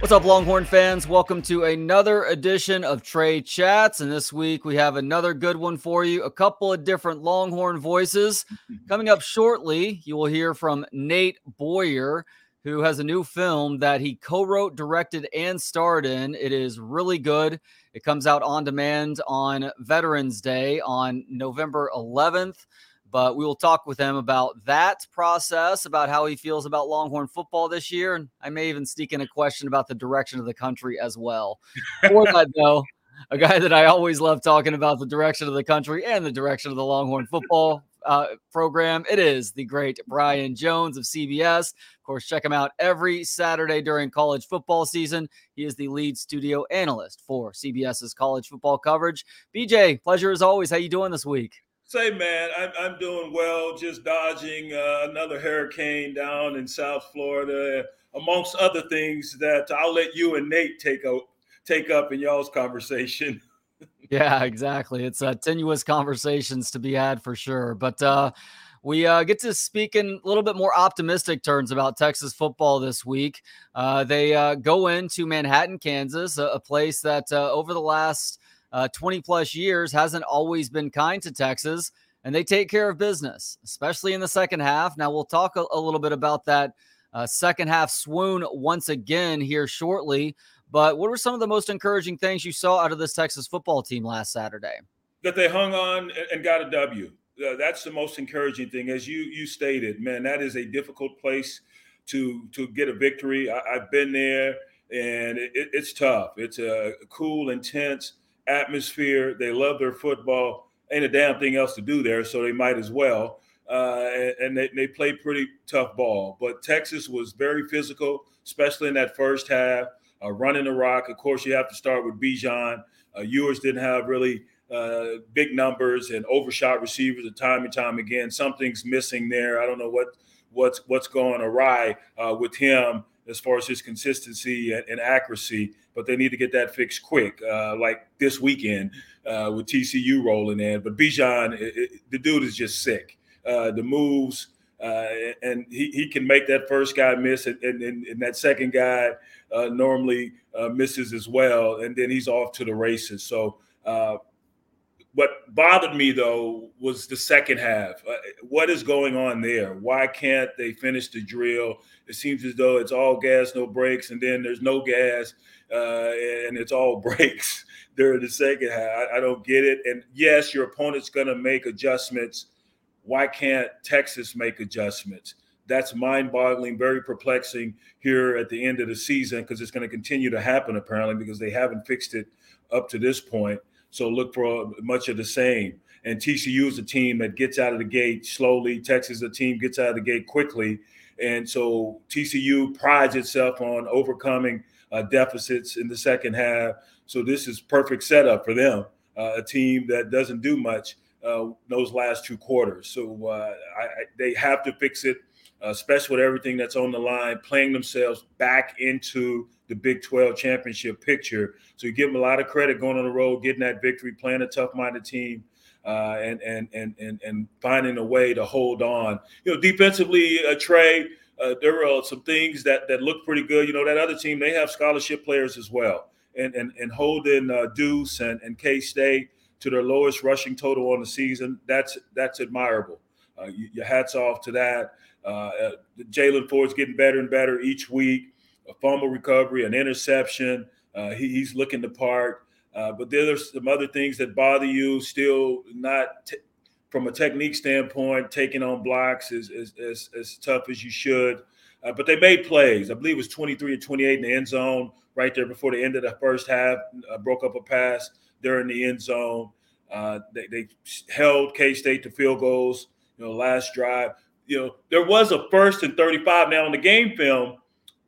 What's up, Longhorn fans? Welcome to another edition of Trey Chats. And this week we have another good one for you. A couple of different Longhorn voices. Coming up shortly, you will hear from Nate Boyer, who has a new film that he co wrote, directed, and starred in. It is really good. It comes out on demand on Veterans Day on November 11th. But we will talk with him about that process, about how he feels about Longhorn football this year. And I may even sneak in a question about the direction of the country as well. For that, though, a guy that I always love talking about the direction of the country and the direction of the Longhorn football uh, program. It is the great Brian Jones of CBS. Of course, check him out every Saturday during college football season. He is the lead studio analyst for CBS's college football coverage. BJ, pleasure as always. How you doing this week? Say, man, I'm, I'm doing well, just dodging uh, another hurricane down in South Florida, amongst other things that I'll let you and Nate take up, take up in y'all's conversation. yeah, exactly. It's uh, tenuous conversations to be had for sure. But uh, we uh, get to speak in a little bit more optimistic terms about Texas football this week. Uh, they uh, go into Manhattan, Kansas, a, a place that uh, over the last – uh, 20 plus years hasn't always been kind to Texas, and they take care of business, especially in the second half. Now, we'll talk a, a little bit about that uh, second half swoon once again here shortly. But what were some of the most encouraging things you saw out of this Texas football team last Saturday? That they hung on and got a W. Uh, that's the most encouraging thing, as you you stated. Man, that is a difficult place to to get a victory. I, have been there, and it, it's tough. It's a cool, intense atmosphere. They love their football. Ain't a damn thing else to do there, so they might as well. Uh, and they, they play pretty tough ball. But Texas was very physical, especially in that first half, uh, running the rock. Of course, you have to start with Bijan. Uh, Ewers didn't have really uh, big numbers and overshot receivers a time and time again. Something's missing there. I don't know what what's what's going awry uh, with him as far as his consistency and, and, accuracy, but they need to get that fixed quick, uh, like this weekend uh, with TCU rolling in. But Bijan, the dude is just sick. Uh, the moves, uh, and he, he can make that first guy miss, and, and, and that second guy uh, normally uh, misses as well, and then he's off to the races. So what bothered me though was the second half. Uh, what is going on there? Why can't they finish the drill? It seems as though it's all gas, no brakes, and then there's no gas uh, and it's all brakes during the second half. I, I don't get it. And yes, your opponent's going to make adjustments. Why can't Texas make adjustments? That's mind boggling, very perplexing here at the end of the season because it's going to continue to happen apparently because they haven't fixed it up to this point. So look for much of the same. And TCU is a team that gets out of the gate slowly. Texas a team gets out of the gate quickly. And so TCU prides itself on overcoming uh, deficits in the second half. So this is perfect setup for them. Uh, a team that doesn't do much uh, those last two quarters. So uh, I, I, they have to fix it, especially with everything that's on the line, playing themselves back into the Big 12 championship picture. So you give them a lot of credit going on the road, getting that victory, playing a tough-minded team, uh, and, and and and and finding a way to hold on. You know, defensively, uh, Trey, uh, there were some things that that looked pretty good. You know, that other team they have scholarship players as well, and and and holding uh, Deuce and and K State to their lowest rushing total on the season. That's that's admirable. Uh, your hats off to that. Uh, uh, Jaylan Ford's getting better and better each week a fumble recovery, an interception. Uh, he, he's looking the part. Uh, but there's some other things that bother you. Still not t- from a technique standpoint, taking on blocks is as, as, tough as you should. Uh, but they made plays. I believe it was 23 or 28 in the end zone right there before the end of the first half. Uh, broke up a pass in the end zone. Uh, they, they held K State to field goals. You know, last drive. You know, there was a first and 35. Now in the game film,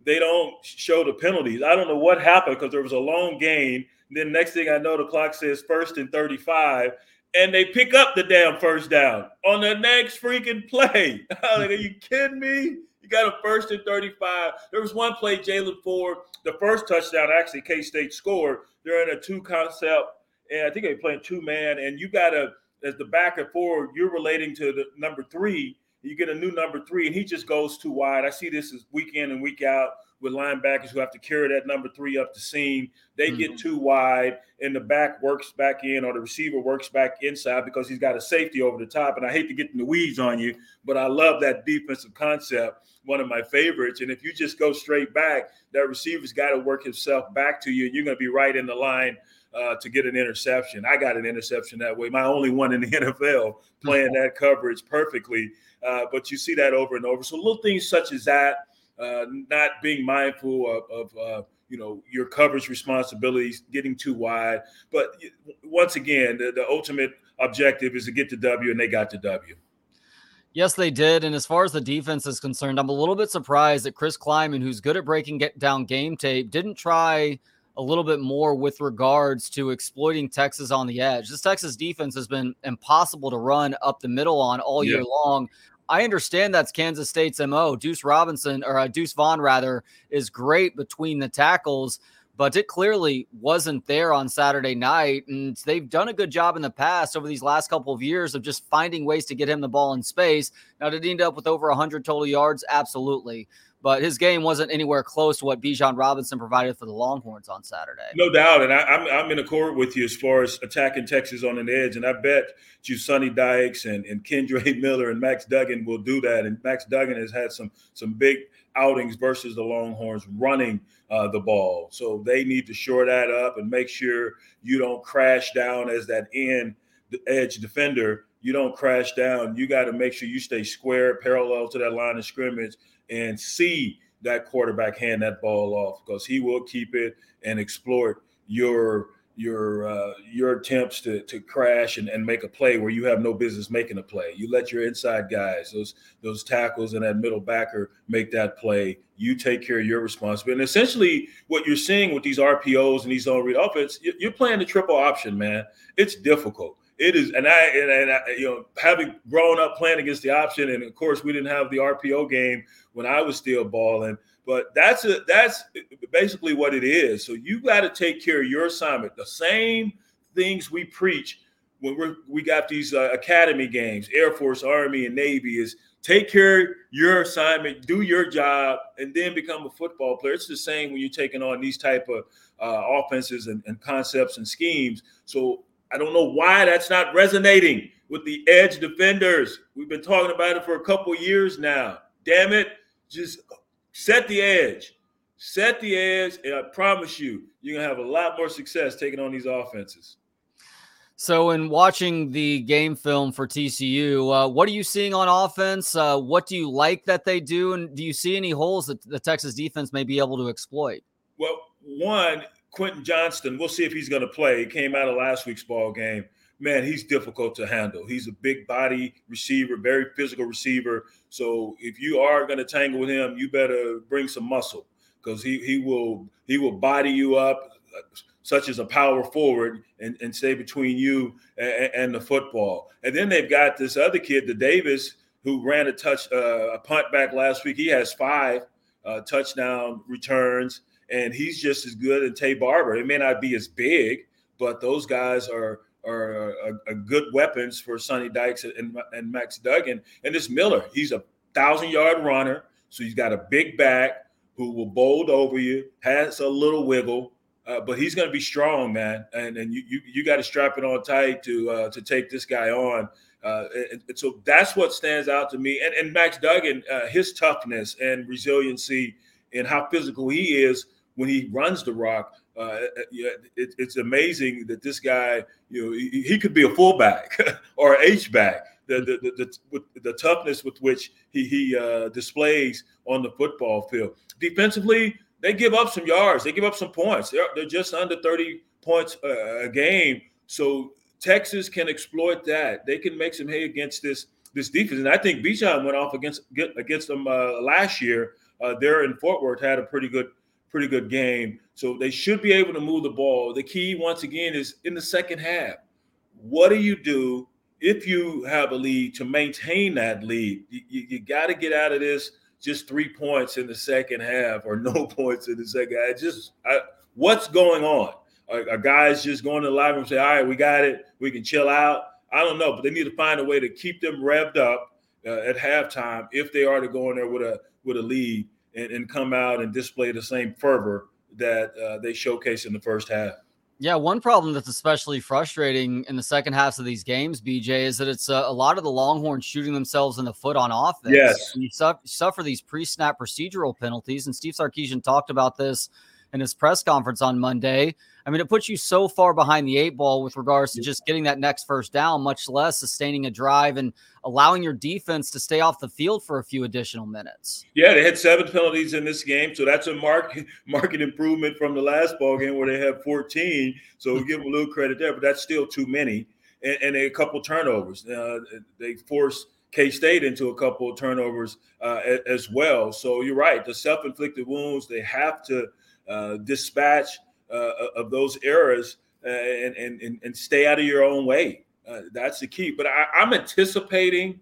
they don't show the penalties. I don't know what happened because there was a long game. Then next thing I know, the clock says first and 35, and they pick up the damn first down on the next freaking play. like, are you kidding me? You got a first and 35. There was one play, Jaylan Ford, the first touchdown, actually, K State scored. They're in a two concept, and I think they're playing two man, and you got to, as the back and forward, you're relating to the number three You get a new number three, and he just goes too wide. I see this as week in and week out with linebackers who have to carry that number three up the seam. They mm-hmm. get too wide, and the back works back in, or the receiver works back inside because he's got a safety over the top. And I hate to get in the weeds on you, but I love that defensive concept, one of my favorites. And if you just go straight back, that receiver's got to work himself back to you, you're going to be right in the line. Uh, to get an interception. I got an interception that way, my only one in the NFL, playing that coverage perfectly. Uh, but you see that over and over. So little things such as that, uh, not being mindful of, of uh, you know your coverage responsibilities, getting too wide. But once again, the, the ultimate objective is to get the W, and they got the W. Yes, they did. And as far as the defense is concerned, I'm a little bit surprised that Chris Klieman, who's good at breaking down game tape, didn't try a little bit more with regards to exploiting Texas on the edge. This Texas defense has been impossible to run up the middle on all yeah. year long. I understand that's Kansas State's MO. Deuce Robinson or uh, Deuce Vaughn rather is great between the tackles, but it clearly wasn't there on Saturday night. And they've done a good job in the past over these last couple of years of just finding ways to get him the ball in space. Now, did he end up with over 100 total yards? Absolutely but his game wasn't anywhere close to what Bijan Robinson provided for the Longhorns on Saturday. No doubt, and I, am I'm, I'm in accord with you as far as attacking Texas on an edge, and I bet you Sonny Dykes and, and Kendre Miller and Max Duggan will do that. And Max Duggan has had some some big outings versus the Longhorns running uh, the ball, so they need to shore that up and make sure you don't crash down as that end the edge defender. You don't crash down. You got to make sure you stay square, parallel to that line of scrimmage, and see that quarterback hand that ball off because he will keep it and exploit your your uh, your attempts to to crash and, and make a play where you have no business making a play. You let your inside guys, those those tackles and that middle backer make that play. You take care of your responsibility. And essentially, what you're seeing with these RPOs and these zone read offense, you're playing the triple option, man. It's difficult it is, and I, and, and I, you know, having grown up playing against the option, and of course we didn't have the RPO game when I was still balling. But that's a that's basically what it is. So you got to take care of your assignment. The same things we preach when we we got these uh, academy games, Air Force, Army, and Navy is take care of your assignment, do your job, and then become a football player. It's the same when you're taking on these type of uh, offenses and, and concepts and schemes. So I don't know why that's not resonating with the edge defenders. We've been talking about it for a couple years now. Damn it, just set the edge. Set the edge, and I promise you, you're gonna have a lot more success taking on these offenses. So, in watching the game film for TCU, uh, what are you seeing on offense? Uh, what do you like that they do, and do you see any holes that the Texas defense may be able to exploit? Well, one, Quentin Johnston, we'll see if he's going to play. He came out of last week's ball game. Man, he's difficult to handle. He's a big body receiver, very physical receiver. So if you are going to tangle with him, you better bring some muscle because he he will he will body you up, such as a power forward, and, and stay between you and, and the football. And then they've got this other kid, the Davis, who ran a touch uh, a punt back last week. He has five uh, touchdown returns and he's just as good as Tay Barber. It may not be as big, but those guys are are, good weapons for Sonny Dykes and, and Max Duggan. And this Miller, he's a thousand yard runner, so he's got a big back who will bold over you, has a little wiggle. Uh, but he's going to be strong, man, and and you you, you got to strap it on tight to uh, to take this guy on. Uh, and, and so that's what stands out to me. And, and Max Duggan, uh, his toughness and resiliency, and how physical he is when he runs the rock. Uh, uh it, it's amazing that this guy, you know, he, he could be a fullback or an H back. The the, the, the, the toughness with which he he uh, displays on the football field. Defensively, they give up some yards. They give up some points. They're, they're just under 30 points a, a game. So Texas can exploit that. They can make some hay against this this defense. And I think Bijan went off against against them uh, last year. Uh, there in Fort Worth had a pretty good pretty good game. So they should be able to move the ball. The key, once again, is in the second half. What do you do if you have a lead to maintain that lead? You, you, you got to get out of this just three points in the second half or no points in the second half. Just I, what's going on? Are, guys just going to the live and say, all right, we got it. We can chill out. I don't know, but they need to find a way to keep them revved up uh, at halftime if they are to go in there with a with a lead and, and come out and display the same fervor that uh, they showcased in the first half. Yeah, one problem that's especially frustrating in the second halves of these games, BJ, is that it's uh, a lot of the Longhorns shooting themselves in the foot on offense. Yes, you suffer, suffer these pre-snap procedural penalties, and Steve Sarkisian talked about this in his press conference on Monday. I mean, it puts you so far behind the eight ball with regards to just getting that next first down, much less sustaining a drive and allowing your defense to stay off the field for a few additional minutes. Yeah, they had seven penalties in this game, so that's a mark market improvement from the last ball game where they had 14. So we give them a little credit there, but that's still too many, and, and a couple turnovers. Uh, they forced K State into a couple of turnovers uh, as well. So you're right, the self-inflicted wounds they have to uh, dispatch of those errors uh, and, and, and stay out of your own way. Uh, that's the key. But I, I'm anticipating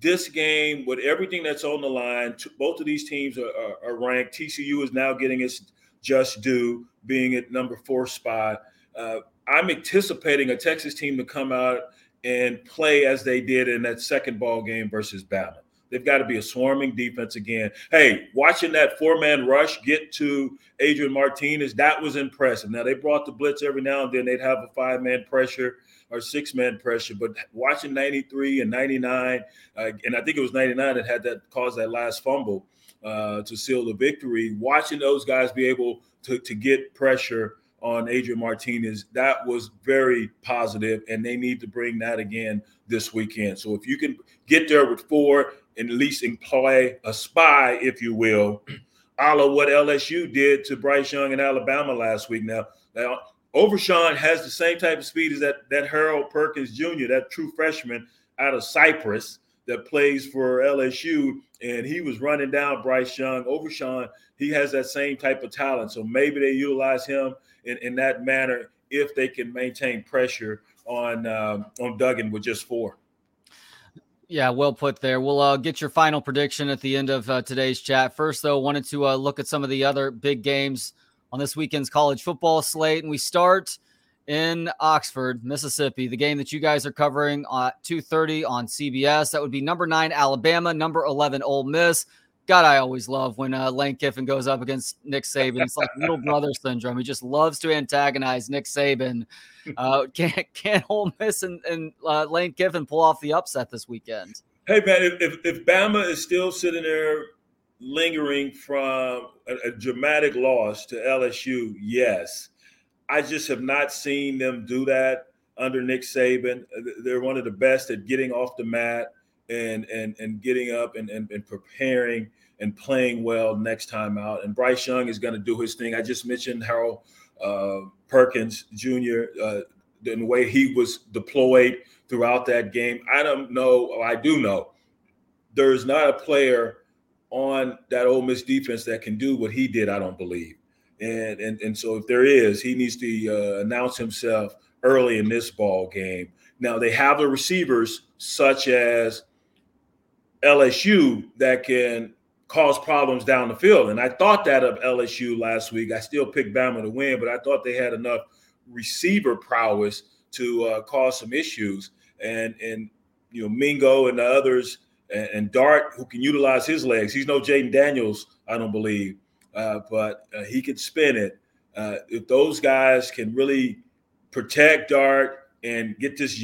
this game with everything that's on the line. Both of these teams are, are, are, ranked. TCU is now getting its just due, being at number four spot. Uh, I'm anticipating a Texas team to come out and play as they did in that second ball game versus Bama. They've got to be a swarming defense again. Hey, watching that four man rush get to Adrian Martinez, that was impressive. Now, they brought the blitz every now and then, they'd have a five man pressure or six man pressure, but watching 93 and 99, uh, and I think it was 99 that had that caused that last fumble uh, to seal the victory, watching those guys be able to, to get pressure on Adrian Martinez, that was very positive, and they need to bring that again this weekend. So if you can get there with four at least employ a spy, if you will, a la what LSU did to Bryce Young in Alabama last week. Now, now Overshown has the same type of speed as that, that Harold Perkins Jr., that true freshman out of Cypress that plays for LSU, and he was running down Bryce Young. Overshown, he has that same type of talent. So maybe they utilize him in, in that manner if they can maintain pressure on um, on Duggan with just four. Yeah, well put there. We'll uh, get your final prediction at the end of uh, today's chat. First, though, wanted to uh, look at some of the other big games on this weekend's college football slate, and we start in Oxford, Mississippi. The game that you guys are covering at 2:30 on CBS. That would be number nine Alabama, number 11 Ole Miss. God, I always love when uh, Lane Kiffin goes up against Nick Saban. It's like little brother syndrome. He just loves to antagonize Nick Saban. Uh, can't can't Ole Miss and, and uh, Lane Kiffin pull off the upset this weekend? Hey man, if, if, if Bama is still sitting there lingering from a, a dramatic loss to LSU, yes. I just have not seen them do that under Nick Saban. They're one of the best at getting off the mat and and and getting up and, and, and preparing and playing well next time out. And Bryce Young is going to do his thing. I just mentioned Harold uh, Perkins Jr. Uh, the way he was deployed throughout that game. I don't know. I do know there's not a player on that Ole Miss defense that can do what he did. I don't believe. And and and so if there is, he needs to uh, announce himself early in this ball game. Now they have the receivers such as LSU that can cause problems down the field. And I thought that of LSU last week. I still picked Bama to win, but I thought they had enough receiver prowess to uh, cause some issues. And and you know Mingo and the others and, and Dart who can utilize his legs. He's no Jayden Daniels, I don't believe, uh, but uh, he can spin it. Uh, if those guys can really protect Dart and get this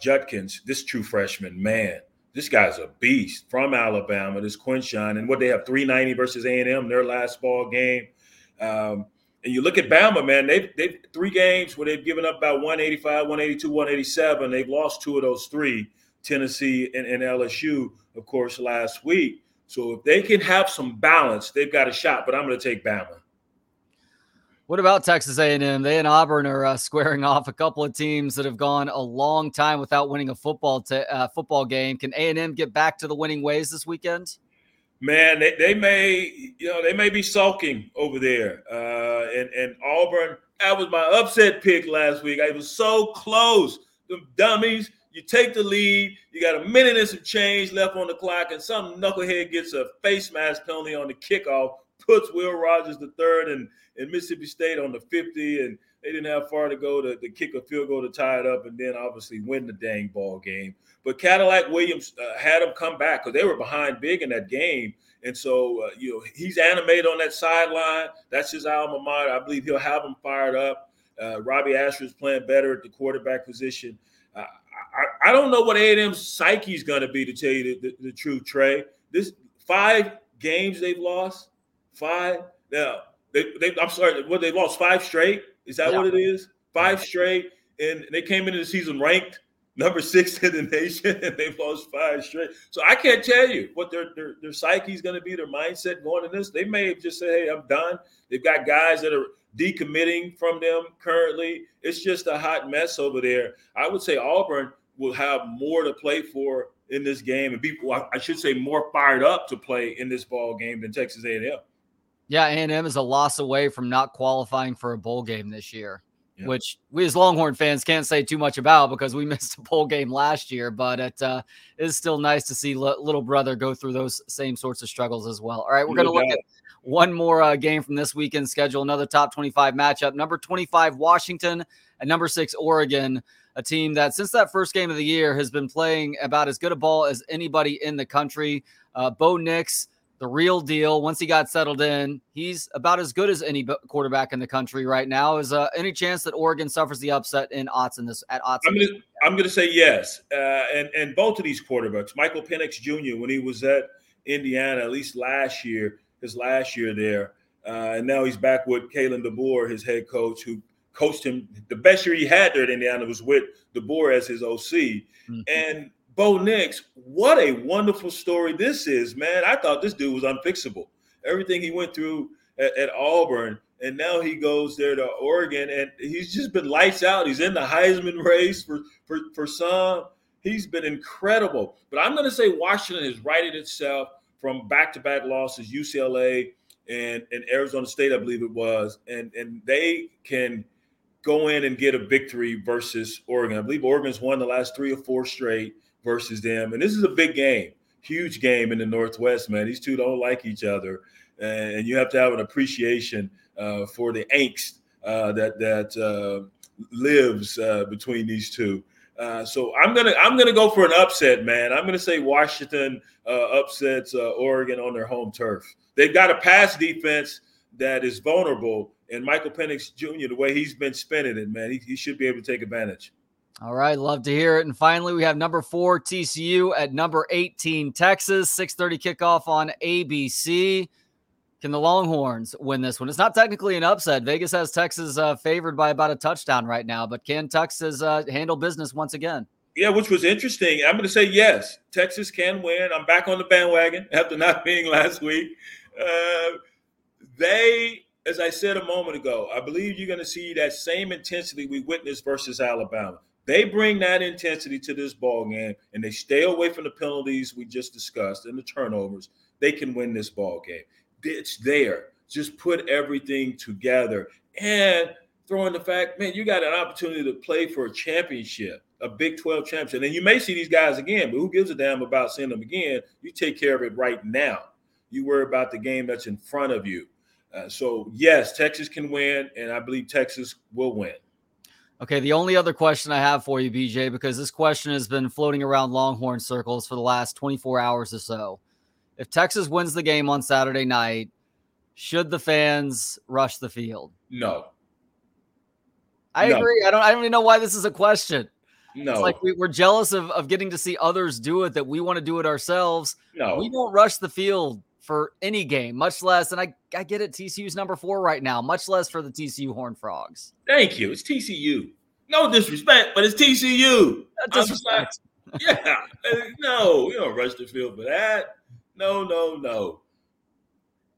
Judkins, this true freshman, man, this guy's a beast from Alabama. This Quinshon, and what they have 390 versus A&M their last ball game. Um, and you look at Bama, man, they've, they've three games where they've given up about 185, 182, 187. They've lost two of those three, Tennessee and, and LSU, of course, last week. So if they can have some balance, they've got a shot. But I'm going to take Bama. What about Texas A&M? They and Auburn are uh, squaring off a couple of teams that have gone a long time without winning a football t- uh, football game. Can A&M get back to the winning ways this weekend? Man, they, they may you know they may be sulking over there. Uh, and and Auburn, that was my upset pick last week. I was so close. The dummies, You take the lead. You got a minute and some change left on the clock, and some knucklehead gets a face mask penalty on the kickoff, puts Will Rogers the third and, and Mississippi State on the 50, and they didn't have far to go to, to kick a field goal to tie it up, and then obviously win the dang ball game. But Cadillac Williams uh, had them come back because they were behind big in that game. And so, uh, you know, he's animated on that sideline. That's his alma mater. I believe he'll have them fired up. Uh, Robby Ashford is playing better at the quarterback position. Uh, I, I, don't know what A&M's psyche is going to be, to tell you the, the, the, truth, Trey. This five games they've lost, five. Now, they, they, I'm sorry, what they lost five straight. Is that yeah. what it is? Five straight, and they came into the season ranked number six in the nation, and they've lost five straight. So I can't tell you what their their, their psyche is going to be, their mindset going in this. They may have just said, "Hey, I'm done." They've got guys that are decommitting from them currently. It's just a hot mess over there. I would say Auburn will have more to play for in this game, and be I should say more fired up to play in this ball game than Texas A&M. Yeah, A&M is a loss away from not qualifying for a bowl game this year yep. which we as Longhorn fans can't say too much about because we missed a bowl game last year. But it uh, is still nice to see l- little brother go through those same sorts of struggles as well. All right, we're going to look at one more uh, game from this weekend schedule, another top 25 matchup. Number 25, Washington, and number six, Oregon, a team that since that first game of the year has been playing about as good a ball as anybody in the country. Uh, Bo Nix the real deal. Once he got settled in, he's about as good as any quarterback in the country right now. Is uh, any chance that Oregon suffers the upset in Autzen this at Autzen? I'm gonna, I'm gonna say yes, uh, and and both of these quarterbacks, Michael Penix Jr. when he was at Indiana, at least last year, his last year there, uh, and now he's back with Kalen DeBoer, his head coach, who coached him. The best year he had there at Indiana was with DeBoer as his OC, mm-hmm. and Bo Nix, what a wonderful story this is, man. I thought this dude was unfixable. Everything he went through at, at, Auburn, and now he goes there to Oregon, and he's just been lights out. He's in the Heisman race for for, for some. He's been incredible. But I'm going to say Washington has righted itself from back-to-back losses, UCLA and, and Arizona State, I believe it was, and and they can go in and get a victory versus Oregon. I believe Oregon's won the last three or four straight versus them. And this is a big game, huge game in the Northwest, man. These two don't like each other. And you have to have an appreciation uh, for the angst uh, that that uh, lives uh, between these two. Uh, so I'm gonna I'm gonna go for an upset, man. I'm gonna say Washington uh, upsets Oregon on their home turf. They've got a pass defense that is vulnerable, and Michael Penix Jr. The way he's been spinning it, man, he, he should be able to take advantage. All right, love to hear it. And finally, we have number four TCU at number 18 Texas. 6:30 kickoff on ABC. Can the Longhorns win this one? It's not technically an upset. Vegas has Texas uh, favored by about a touchdown right now, but can Texas uh, handle business once again? Yeah, which was interesting. I'm going to say yes. Texas can win. I'm back on the bandwagon after not being last week. Uh, they, as I said a moment ago, I believe you're going to see that same intensity we witnessed versus Alabama. They bring that intensity to this ball game, and they stay away from the penalties we just discussed and the turnovers. They can win this ball game. It's there. Just put everything together and throw in the fact, man, you got an opportunity to play for a championship, a Big 12 championship. And you may see these guys again, but who gives a damn about seeing them again? You take care of it right now. You worry about the game that's in front of you. Uh, so, yes, Texas can win, and I believe Texas will win. Okay, the only other question I have for you, BJ, because this question has been floating around Longhorn circles for the last 24 hours or so. If Texas wins the game on Saturday night, should the fans rush the field? No. I no. agree. I don't I don't even know why this is a question. No. It's like we, are jealous of, of getting to see others do it that we want to do it ourselves. No. We don't rush the field for any game, much less, and I, I get it, TCU's number four right now, much less for the TCU Horn Frogs. Thank you. It's TCU. No disrespect, but it's TCU. disrespect. yeah. No, we don't rush the field for that. No, no, no.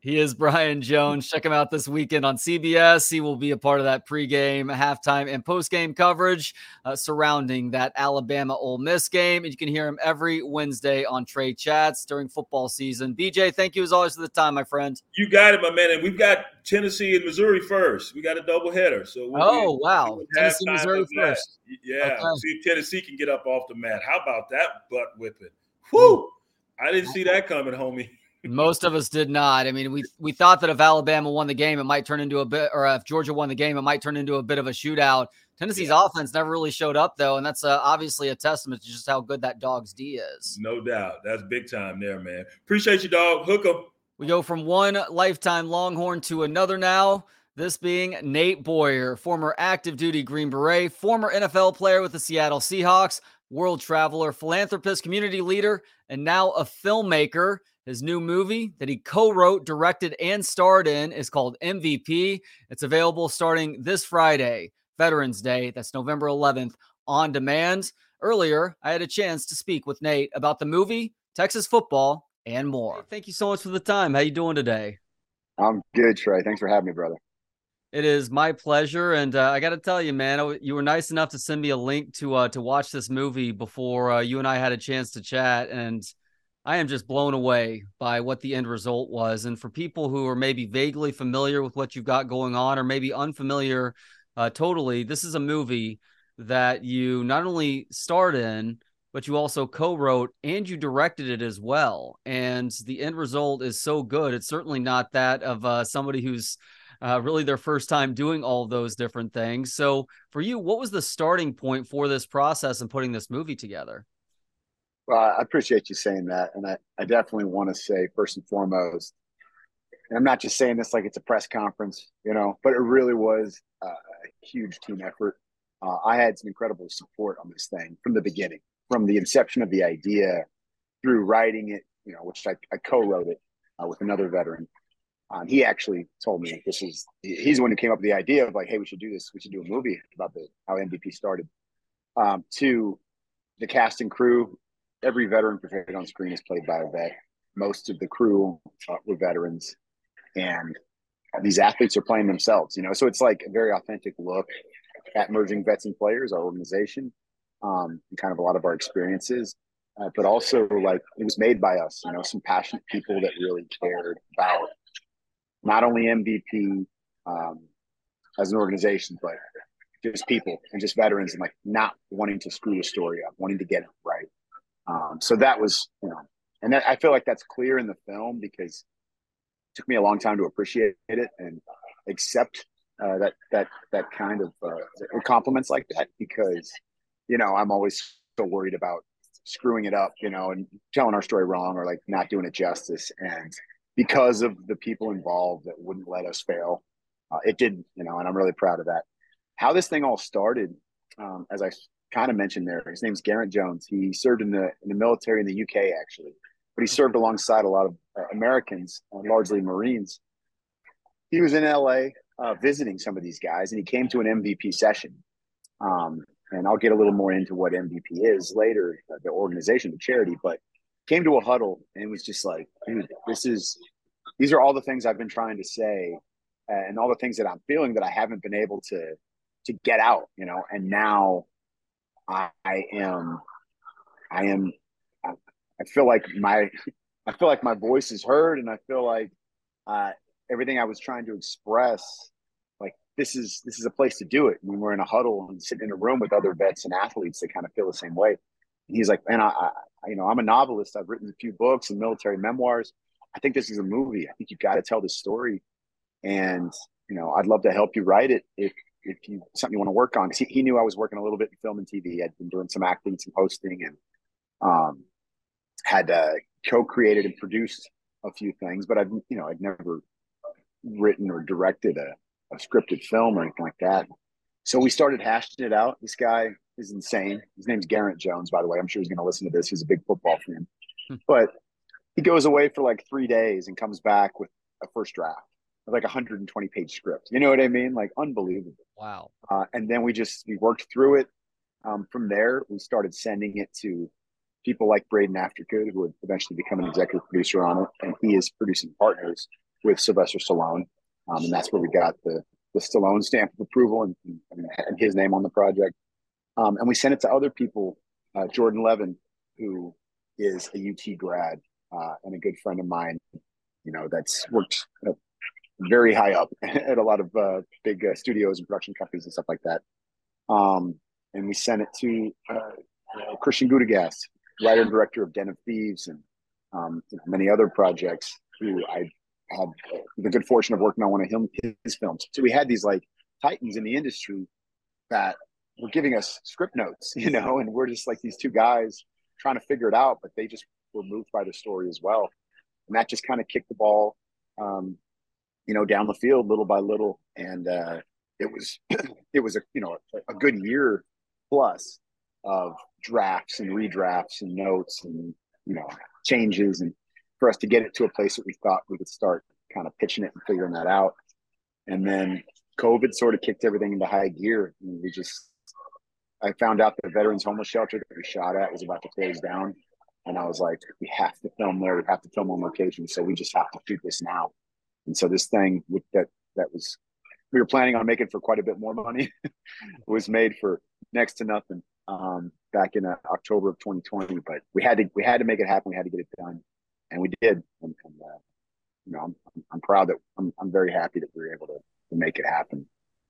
He is Brian Jones. Check him out this weekend on CBS. He will be a part of that pregame, halftime, and postgame coverage uh, surrounding that Alabama Ole Miss game. And you can hear him every Wednesday on Trey Chats during football season. BJ, thank you as always for the time, my friend. You got it, my man. And we've got Tennessee and Missouri first. We got a double header. So we'll oh be, wow, Tennessee, Missouri first. Yeah, okay. see if Tennessee can get up off the mat. How about that butt whipping? Whoo! I didn't see that coming, homie. Most of us did not. I mean, we we thought that if Alabama won the game, it might turn into a bit, or if Georgia won the game, it might turn into a bit of a shootout. Tennessee's yeah. offense never really showed up though, and that's uh, obviously a testament to just how good that dog's D is. No doubt, that's big time there, man. Appreciate you, dog. Hook 'em. We go from one lifetime Longhorn to another now. This being Nate Boyer, former active duty Green Beret, former NFL player with the Seattle Seahawks, world traveler, philanthropist, community leader, and now a filmmaker. His new movie that he co wrote, directed, and starred in is called MVP. It's available starting this Friday, Veterans Day. That's November 11th on demand. Earlier, I had a chance to speak with Nate about the movie, Texas football, and more. Hey, thank you so much for the time. How you doing today? I'm good, Trey. Thanks for having me, brother. It is my pleasure, and uh, I got to tell you, man, you were nice enough to send me a link to uh, to watch this movie before uh, you and I had a chance to chat, and I am just blown away by what the end result was. And for people who are maybe vaguely familiar with what you've got going on, or maybe unfamiliar uh, totally, this is a movie that you not only starred in, but you also co-wrote and you directed it as well. And the end result is so good. It's certainly not that of uh, somebody who's uh, really their first time doing all those different things. So for you, what was the starting point for this process and putting this movie together? Well, I appreciate you saying that. And I, I definitely want to say, first and foremost, and I'm not just saying this like it's a press conference, you know, but it really was a huge team effort. Uh, I had some incredible support on this thing from the beginning, from the inception of the idea through writing it, you know, which I, I co wrote it uh, with another veteran. Um, he actually told me this is he's the one who came up with the idea of like, hey, we should do this. We should do a movie about the how MVP started. Um, to the cast and crew, every veteran portrayed on screen is played by a vet. Most of the crew uh, were veterans, and these athletes are playing themselves. You know, so it's like a very authentic look at merging vets and players, our organization, um, and kind of a lot of our experiences. Uh, but also, like it was made by us. You know, some passionate people that really cared about not only MVP um, as an organization, but just people and just veterans and like not wanting to screw the story up, wanting to get it right. Um, so that was, you know, and that, I feel like that's clear in the film because it took me a long time to appreciate it and accept uh, that that that kind of uh, compliments like that because you know I'm always so worried about screwing it up, you know, and telling our story wrong or like not doing it justice. And because of the people involved that wouldn't let us fail, uh, it did, you know, and I'm really proud of that. How this thing all started, um, as I kind of mentioned there. His name's Garrett Jones. He served in the in the military in the UK actually, but he served alongside a lot of uh, Americans, uh, largely Marines. He was in LA uh, visiting some of these guys, and he came to an MVP session. Um, and I'll get a little more into what MVP is later, uh, the organization, the charity. But came to a huddle and was just like, dude, this is these are all the things I've been trying to say, and all the things that I'm feeling that I haven't been able to to get out, you know. And now I, am, I am, I, feel like my, I feel like my voice is heard, and I feel like uh, everything I was trying to express, like this is this is a place to do it. When we're in a huddle and sitting in a room with other vets and athletes that kind of feel the same way. And he's like, man, I, I, you know, I'm a novelist. I've written a few books and military memoirs. I think this is a movie. I think you've got to tell this story, and you know, I'd love to help you write it if if you something you want to work on. He, he, knew I was working a little bit in film and TV. I'd been doing some acting, some hosting, and um, had uh, co-created and produced a few things. But I've you know I'd never written or directed a, a scripted film or anything like that. So we started hashing it out. This guy is insane. His name's Garrett Jones, by the way. I'm sure he's going to listen to this. He's a big football fan, hmm. but he goes away for like three days and comes back with a first draft like a 120 page script. You know what I mean? Like unbelievable. Wow. Uh, and then we just we worked through it. Um, from there, we started sending it to people like Braden Aftergood, who would eventually become an executive producer on it, and he is producing partners with Sylvester Stallone, um, and that's where we got the the Stallone stamp of approval and, and, and his name on the project. Um, and we sent it to other people. Uh, Jordan Levin, who is a UT grad uh, and a good friend of mine, you know, that's worked very high up at a lot of uh, big uh, studios and production companies and stuff like that. Um, and we sent it to uh, Christian Gudegast, writer and director of Den of Thieves and um, you know, many other projects who I had the good fortune of working on one of him, his films. So we had these like titans in the industry that were giving us script notes, you know, and we're just like these two guys trying to figure it out, but they just were moved by the story as well. And that just kind of kicked the ball, um, you know, down the field little by little. And uh, it was, it was a, you know, a, a good year plus of drafts and redrafts and notes and, you know, changes and for us to get it to a place that we thought we could start kind of pitching it and figuring that out. And then COVID sort of kicked everything into high gear. And we just, I found out the veterans homeless shelter that we shot at was about to close down. And I was like, we have to film there. We have to film on location. So we just have to shoot this now. And so this thing with that, that was, we were planning on making for quite a bit more money. was made for next to nothing um, back in uh, October of 2020. But we had to, we had to make it happen. We had to get it done and we did. And, and uh, you know, I'm, I'm proud that I'm, I'm very happy that we were able to, to make it happen.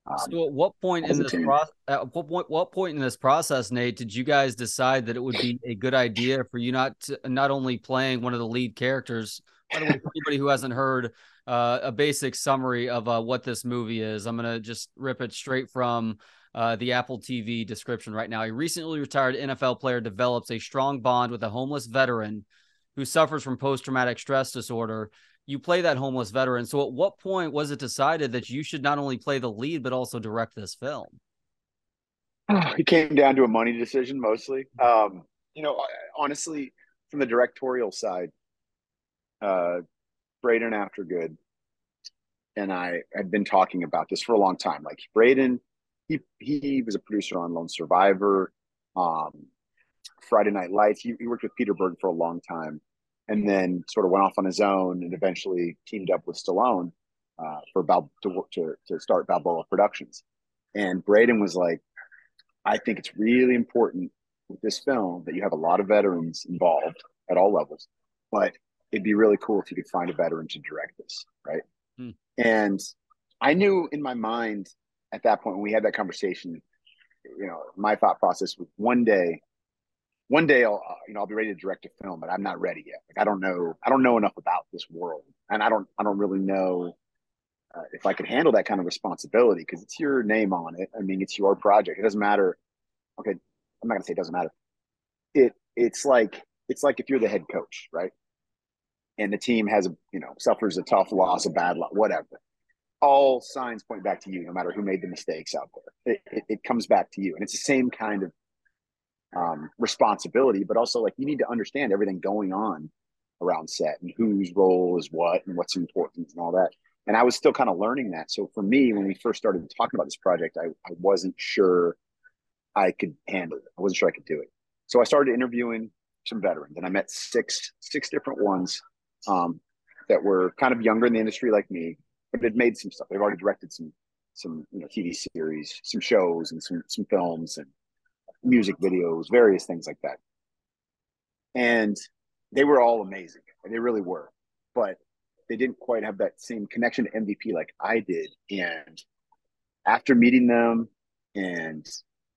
Um, so, at what point in this process? At what point? What point in this process, Nate, did you guys decide that it would be a good idea for you not to, not only playing one of the lead characters? By the way, for anybody who hasn't heard uh, a basic summary of uh, what this movie is, I'm gonna just rip it straight from uh, the Apple TV description right now. A recently retired NFL player develops a strong bond with a homeless veteran who suffers from post traumatic stress disorder. You play that homeless veteran. So, at what point was it decided that you should not only play the lead, but also direct this film? It came down to a money decision mostly. Um, you know, honestly, from the directorial side, uh, Braden Aftergood and I had been talking about this for a long time. Like Braden, he he was a producer on Lone Survivor. Um, Friday Night Lights. He, he, worked with Peter Berg for a long time, and then sort of went off on his own, and eventually teamed up with Stallone uh, for Bal- to, to to start Balboa Productions. And Braden was like, "I think it's really important with this film that you have a lot of veterans involved at all levels, but it'd be really cool if you could find a veteran to direct this, right?" Hmm. And I knew in my mind at that point when we had that conversation, you know, my thought process was one day one day I'll you know I'll be ready to direct a film, but I'm not ready yet. Like I don't know I don't know enough about this world, and I don't I don't really know uh, if I could handle that kind of responsibility because it's your name on it. I mean, it's your project. It doesn't matter. Okay, I'm not gonna say it doesn't matter. It it's like it's like if you're the head coach, right? And the team has a you know suffers a tough loss, a bad whatever. All signs point back to you, no matter who made the mistakes out there. It, it, it comes back to you, and it's the same kind of um, responsibility, but also like you need to understand everything going on around set and whose role is what and what's important and all that. And I was still kind of learning that. So for me, when we first started talking about this project, I, I wasn't sure I could handle it. I wasn't sure I could do it. So I started interviewing some veterans, and I met six six different ones um, that were kind of younger in the industry like me, but had made some stuff. They've already directed some some you know TV series, some shows, and some some films, and music videos, various things like that. And they were all amazing. They really were. But they didn't quite have that same connection to MVP like I did. And after meeting them and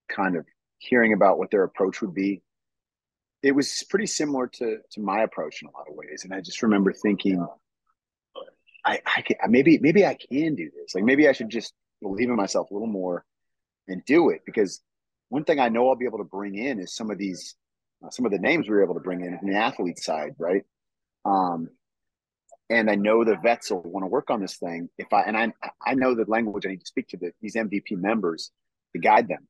kind of hearing about what their approach would be, it was pretty similar to to my approach in a lot of ways. And I just remember thinking, I, I can, maybe maybe I can do this. Like maybe I should just believe in myself a little more and do it because one thing I know I'll be able to bring in is some of these, uh, some of the names we were able to bring in from the athlete side, right? Um, and I know the vets will want to work on this thing. If I and I, I know the language I need to speak to the, these MVP members to guide them.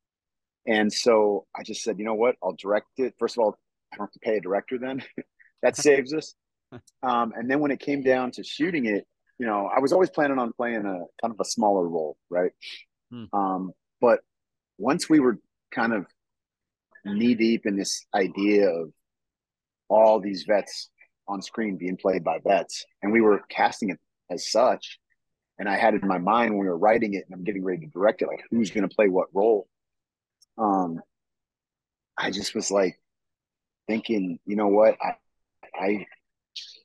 And so I just said, you know what? I'll direct it. First of all, I don't have to pay a director then. that saves us. Um, and then when it came down to shooting it, you know, I was always planning on playing a kind of a smaller role, right? Hmm. Um, but once we were kind of knee deep in this idea of all these vets on screen being played by vets, and we were casting it as such. And I had it in my mind when we were writing it and I'm getting ready to direct it, like who's going to play what role. Um, I just was like thinking, you know what, I, I,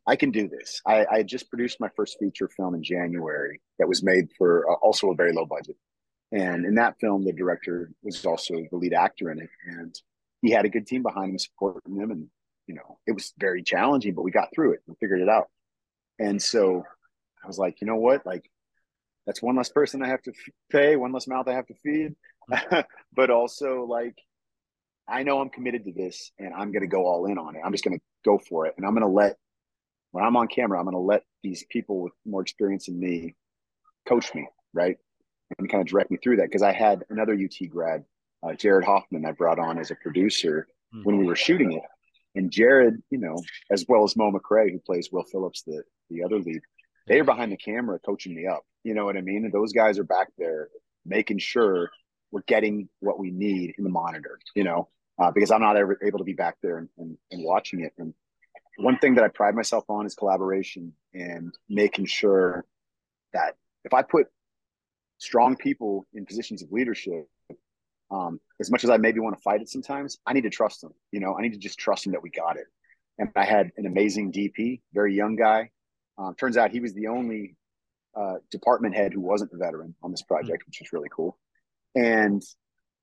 I can do this. I, I just produced my first feature film in January that was made for uh, also a very low budget. And in that film, the director was also the lead actor in it. And he had a good team behind him supporting him. And, you know, it was very challenging, but we got through it and figured it out. And so I was like, you know what? Like, that's one less person I have to pay, one less mouth I have to feed. but also, like, I know I'm committed to this and I'm going to go all in on it. I'm just going to go for it. And I'm going to let, when I'm on camera, I'm going to let these people with more experience than me coach me, right? And kind of direct me through that. Because I had another UT grad, uh, Jared Hoffman, I brought on as a producer mm-hmm. when we were shooting it. And Jared, you know, as well as Mo McRae, who plays Will Phillips, the, the other lead, they are behind the camera coaching me up. You know what I mean? And those guys are back there making sure we're getting what we need in the monitor, you know, uh, because I'm not ever able to be back there and, and, and watching it. And one thing that I pride myself on is collaboration and making sure that if I put strong people in positions of leadership, um, as much as I maybe want to fight it sometimes, I need to trust them. You know, I need to just trust them that we got it. And I had an amazing DP, very young guy. Um, turns out he was the only uh, department head who wasn't a veteran on this project, which was really cool. And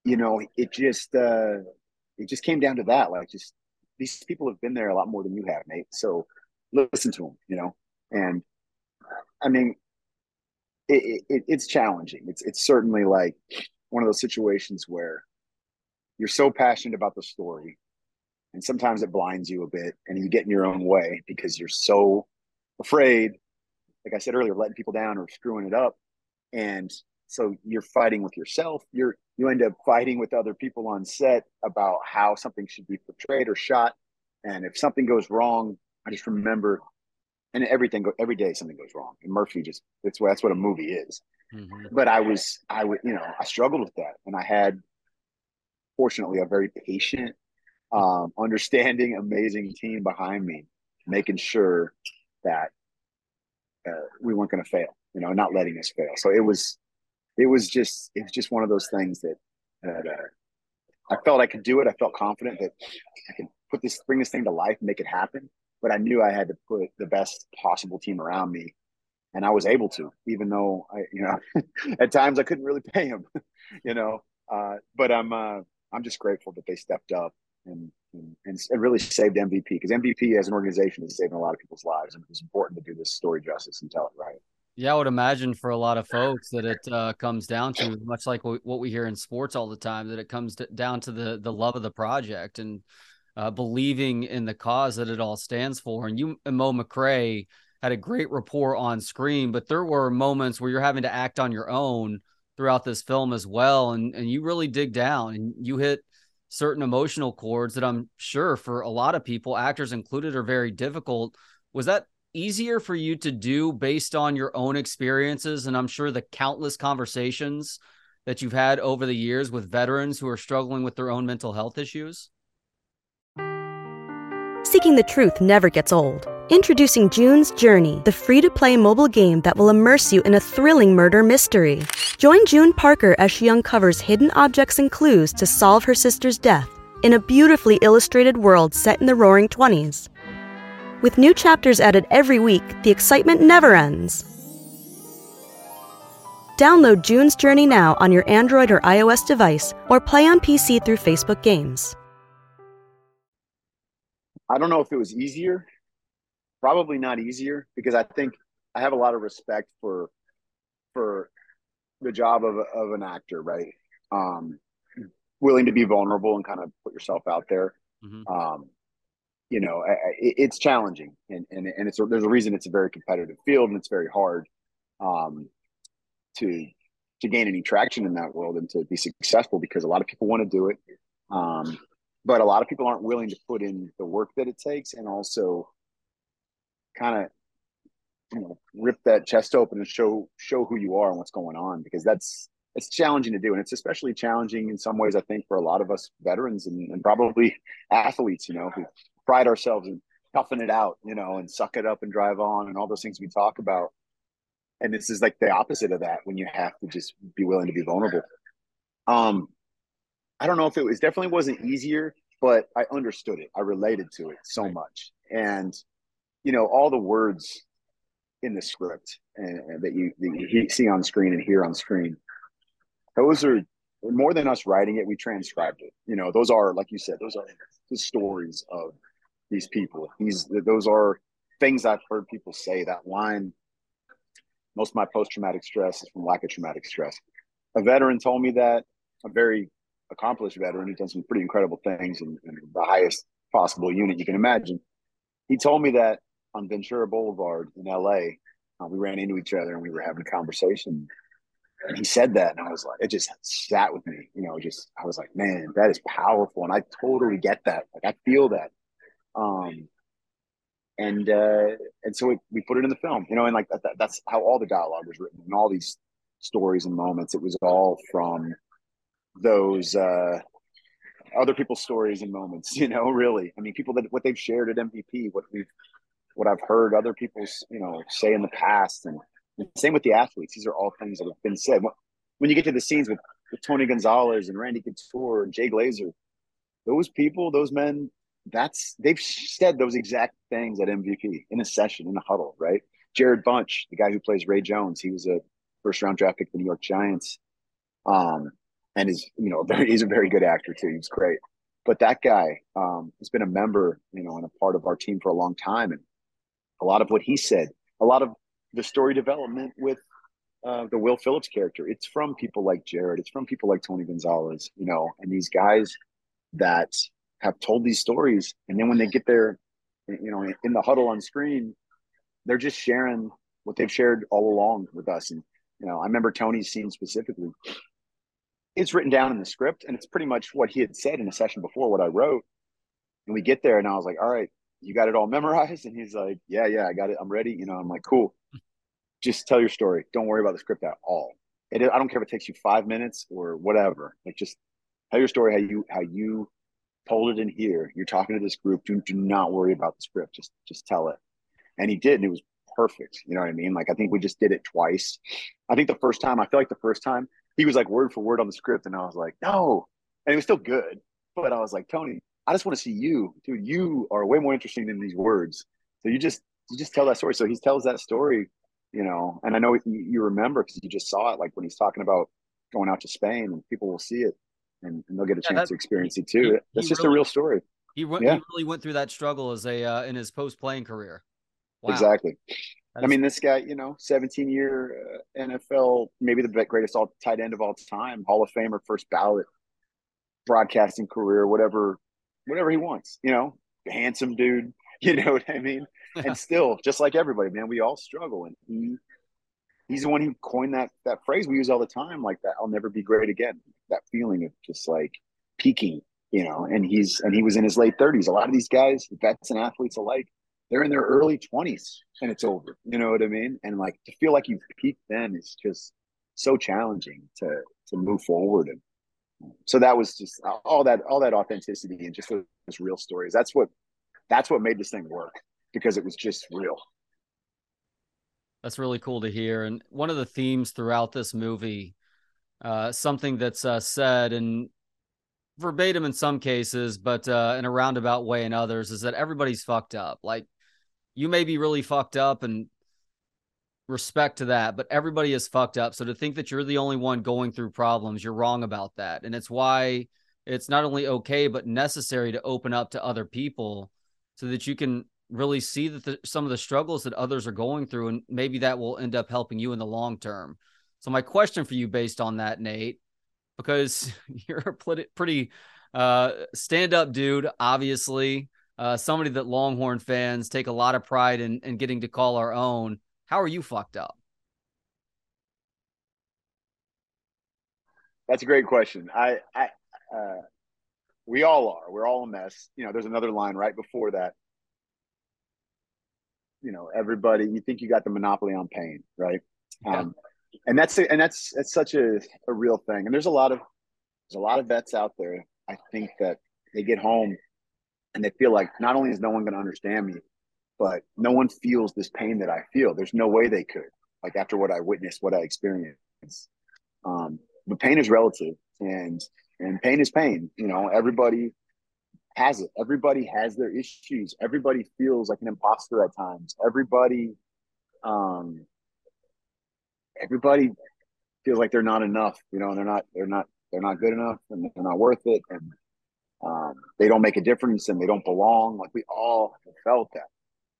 you know, it just uh, it just came down to that. Like, just these people have been there a lot more than you have, mate. So listen to them, you know. And I mean, it, it, it's challenging. It's it's certainly like one of those situations where you're so passionate about the story, and sometimes it blinds you a bit, and you get in your own way because you're so afraid. Like I said earlier, letting people down or screwing it up, and so you're fighting with yourself. You're you end up fighting with other people on set about how something should be portrayed or shot. And if something goes wrong, I just remember and everything go every day something goes wrong. And Murphy just that's what that's what a movie is. Mm-hmm. But I was I would you know I struggled with that, and I had fortunately a very patient, um, understanding, amazing team behind me, making sure that uh, we weren't going to fail. You know, not letting us fail. So it was it was just it was just one of those things that that uh, I felt I could do it. I felt confident that I could put this bring this thing to life, make it happen but I knew I had to put the best possible team around me. And I was able to, even though I, you know, at times I couldn't really pay them, you know. Uh, but I'm, uh, I'm just grateful that they stepped up and and, and really saved MVP because MVP as an organization is saving a lot of people's lives, and it's important to do this story justice and tell it right. Yeah, I would imagine for a lot of folks that it uh, comes down to much like what we hear in sports all the time that it comes down to the the love of the project and uh, believing in the cause that it all stands for. And you and Mo McRae had a great rapport on screen, but there were moments where you're having to act on your own throughout this film as well. And and you really dig down and you hit certain emotional chords that I'm sure for a lot of people, actors included, are very difficult. Was that easier for you to do based on your own experiences? And I'm sure the countless conversations that you've had over the years with veterans who are struggling with their own mental health issues? Seeking the truth never gets old. Introducing June's Journey, the free to play mobile game that will immerse you in a thrilling murder mystery. Join June Parker as she uncovers hidden objects and clues to solve her sister's death in a beautifully illustrated world set in the roaring 20s. With new chapters added every week, the excitement never ends. Download June's Journey now on your Android or iOS device or play on PC through Facebook Games. I don't know if it was easier. Probably not easier because I think I have a lot of respect for for the job of of an actor, right? Um, willing to be vulnerable and kind of put yourself out there. Mm-hmm. Um, you know, I, I, it's challenging, and and and it's there's a reason it's a very competitive field and it's very hard um, to to gain any traction in that world and to be successful because a lot of people want to do it. Um, but a lot of people aren't willing to put in the work that it takes and also kind of you know rip that chest open and show show who you are and what's going on because that's it's challenging to do and it's especially challenging in some ways i think for a lot of us veterans and, and probably athletes you know who pride ourselves in toughing it out you know and suck it up and drive on and all those things we talk about and this is like the opposite of that when you have to just be willing to be vulnerable. Um, I don't know if it was definitely wasn't easier, but I understood it. I related to it so much, and you know all the words in the script and, and that you that you see on screen and hear on screen. Those are more than us writing it. We transcribed it. You know, those are like you said, those are the stories of these people. These those are things I've heard people say. That line, most of my post traumatic stress is from lack of traumatic stress. A veteran told me that, a very accomplished veteran who's done some pretty incredible things in, in the highest possible unit you can imagine. He told me that on Ventura Boulevard in LA, uh, we ran into each other and we were having a conversation. And he said that, and I was like, it just sat with me. You know, just I was like, man, that is powerful, and I totally get that. Like I feel that. Um, and uh, and so we, we put it in the film, you know, and like that, that's how all the dialogue was written, and all these stories and moments. It was all from those uh, other people's stories and moments, you know. Really, I mean, people that what they've shared at MVP, what we've what I've heard other people, you know, say in the past, and, and same with the athletes. These are all things that have been said. When you get to the scenes with, with Tony Gonzalez and Randy Couture and Jay Glazer, those people, those men, that's they've said those exact things at MVP in a session in a huddle, right? Jared Bunch, the guy who plays Ray Jones, he was a first round draft pick the New York Giants, um, and is you know very, he's a very good actor too. He's great, but that guy um, has been a member, you know, and a part of our team for a long time, and a lot of what he said, a lot of the story development with uh, the Will Phillips character, it's from people like Jared, it's from people like Tony Gonzalez, you know, and these guys that have told these stories. And then when they get there, you know, in the huddle on screen, they're just sharing what they've shared all along with us. And, you know, I remember Tony's scene specifically. It's written down in the script and it's pretty much what he had said in a session before what I wrote. And we get there and I was like, all right, you got it all memorized? And he's like, yeah, yeah, I got it. I'm ready. You know, I'm like, cool. Just tell your story. Don't worry about the script at all. It, I don't care if it takes you five minutes or whatever. Like just tell your story how you how you told it in here. You're talking to this group. Do, do not worry about the script. Just just tell it. And he did, and it was perfect. You know what I mean? Like I think we just did it twice. I think the first time, I feel like the first time he was like word for word on the script, and I was like, no, and it was still good. But I was like, Tony, I just want to see you, dude. You are way more interesting than these words. So you just you just tell that story. So he tells that story, you know, and I know you, you remember because you just saw it, like when he's talking about going out to Spain, and people will see it and, and they'll get a yeah, chance to experience it too. He, That's just really, a real story. He, yeah. he really went through that struggle as a uh, in his post playing career. Wow. Exactly. I mean, this guy, you know, 17 year uh, NFL, maybe the greatest all tight end of all time, Hall of Famer, first ballot, broadcasting career, whatever, whatever he wants. You know, handsome dude. You know what I mean? and still, just like everybody, man, we all struggle. And he he's the one who coined that that phrase we use all the time, like that. I'll never be great again. That feeling of just like peaking, you know. And he's and he was in his late thirties. A lot of these guys, vets and athletes alike, they're in their early twenties and it's over. You know what I mean? And like to feel like you've peaked then is just so challenging to to move forward and so that was just all that all that authenticity and just those real stories that's what that's what made this thing work because it was just real that's really cool to hear. And one of the themes throughout this movie, uh, something that's uh, said and verbatim in some cases, but uh, in a roundabout way in others, is that everybody's fucked up. Like you may be really fucked up and respect to that, but everybody is fucked up. So to think that you're the only one going through problems, you're wrong about that. And it's why it's not only okay, but necessary to open up to other people so that you can really see that the, some of the struggles that others are going through, and maybe that will end up helping you in the long term. So, my question for you, based on that, Nate, because you're a pretty uh, stand up dude, obviously, uh, somebody that Longhorn fans take a lot of pride in, in getting to call our own. How are you fucked up? That's a great question. I, I, uh, we all are. We're all a mess. You know, there's another line right before that you know everybody you think you got the monopoly on pain right yeah. um, and that's and that's that's such a, a real thing and there's a lot of there's a lot of vets out there i think that they get home and they feel like not only is no one going to understand me but no one feels this pain that i feel there's no way they could like after what I witnessed, what I experienced. Um, but pain is relative, and and pain is pain. You know, everybody has it. Everybody has their issues. Everybody feels like an imposter at times. Everybody, um, everybody feels like they're not enough. You know, they're not. They're not. They're not good enough, and they're not worth it, and um, they don't make a difference, and they don't belong. Like we all have felt that.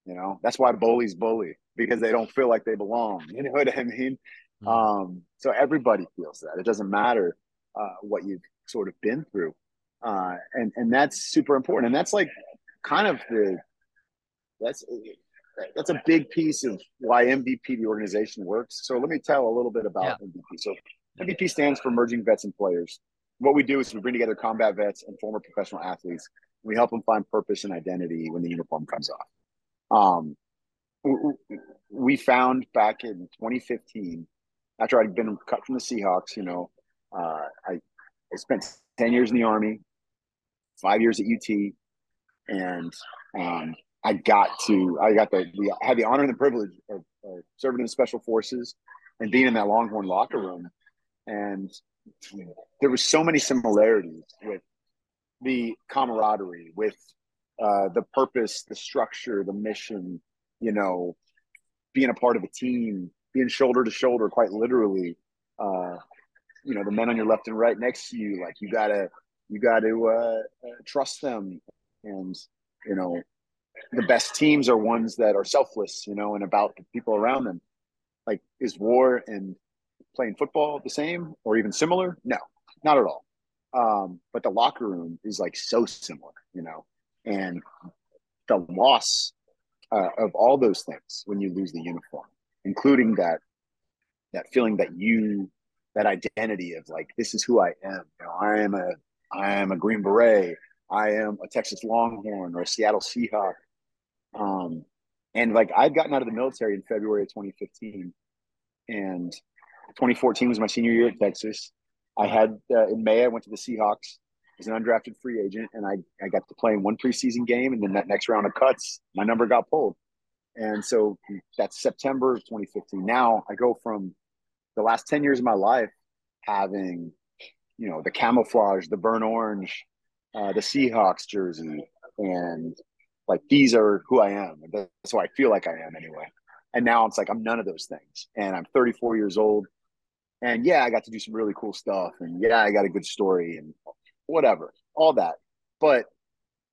You know, that's why bullies bully because they don't feel like they belong. You know what I mean? Mm-hmm. Um, so everybody feels that. It doesn't matter uh, what you've sort of been through, uh, and and that's super important. And that's like kind of the that's that's a big piece of why MVP the organization works. So let me tell a little bit about yeah. MVP. So MVP stands for Merging Vets and Players. What we do is we bring together combat vets and former professional athletes. We help them find purpose and identity when the uniform comes off. Um, we found back in 2015, after I'd been cut from the Seahawks, you know, uh, I, I spent 10 years in the Army, five years at UT, and um, I got to, I got the, the, had the honor and the privilege of, of serving in the Special Forces and being in that Longhorn locker room. And there was so many similarities with the camaraderie, with uh, the purpose, the structure, the mission, you know, being a part of a team, being shoulder to shoulder, quite literally. Uh, you know, the men on your left and right next to you, like you gotta, you gotta uh, uh, trust them, and you know, the best teams are ones that are selfless, you know, and about the people around them. Like, is war and playing football the same or even similar? No, not at all. Um, but the locker room is like so similar, you know and the loss uh, of all those things when you lose the uniform, including that that feeling that you that identity of like this is who I am. You know, I am a I am a Green Beret. I am a Texas Longhorn or a Seattle Seahawk. Um, and like I'd gotten out of the military in February of 2015, and 2014 was my senior year at Texas. I had uh, in May I went to the Seahawks as an undrafted free agent, and I, I got to play in one preseason game, and then that next round of cuts, my number got pulled, and so that's September of 2015. Now I go from the last 10 years of my life having, you know, the camouflage, the burnt orange, uh, the Seahawks jersey, and like these are who I am. That's who I feel like I am anyway. And now it's like I'm none of those things, and I'm 34 years old. And yeah, I got to do some really cool stuff. And yeah, I got a good story and whatever, all that. But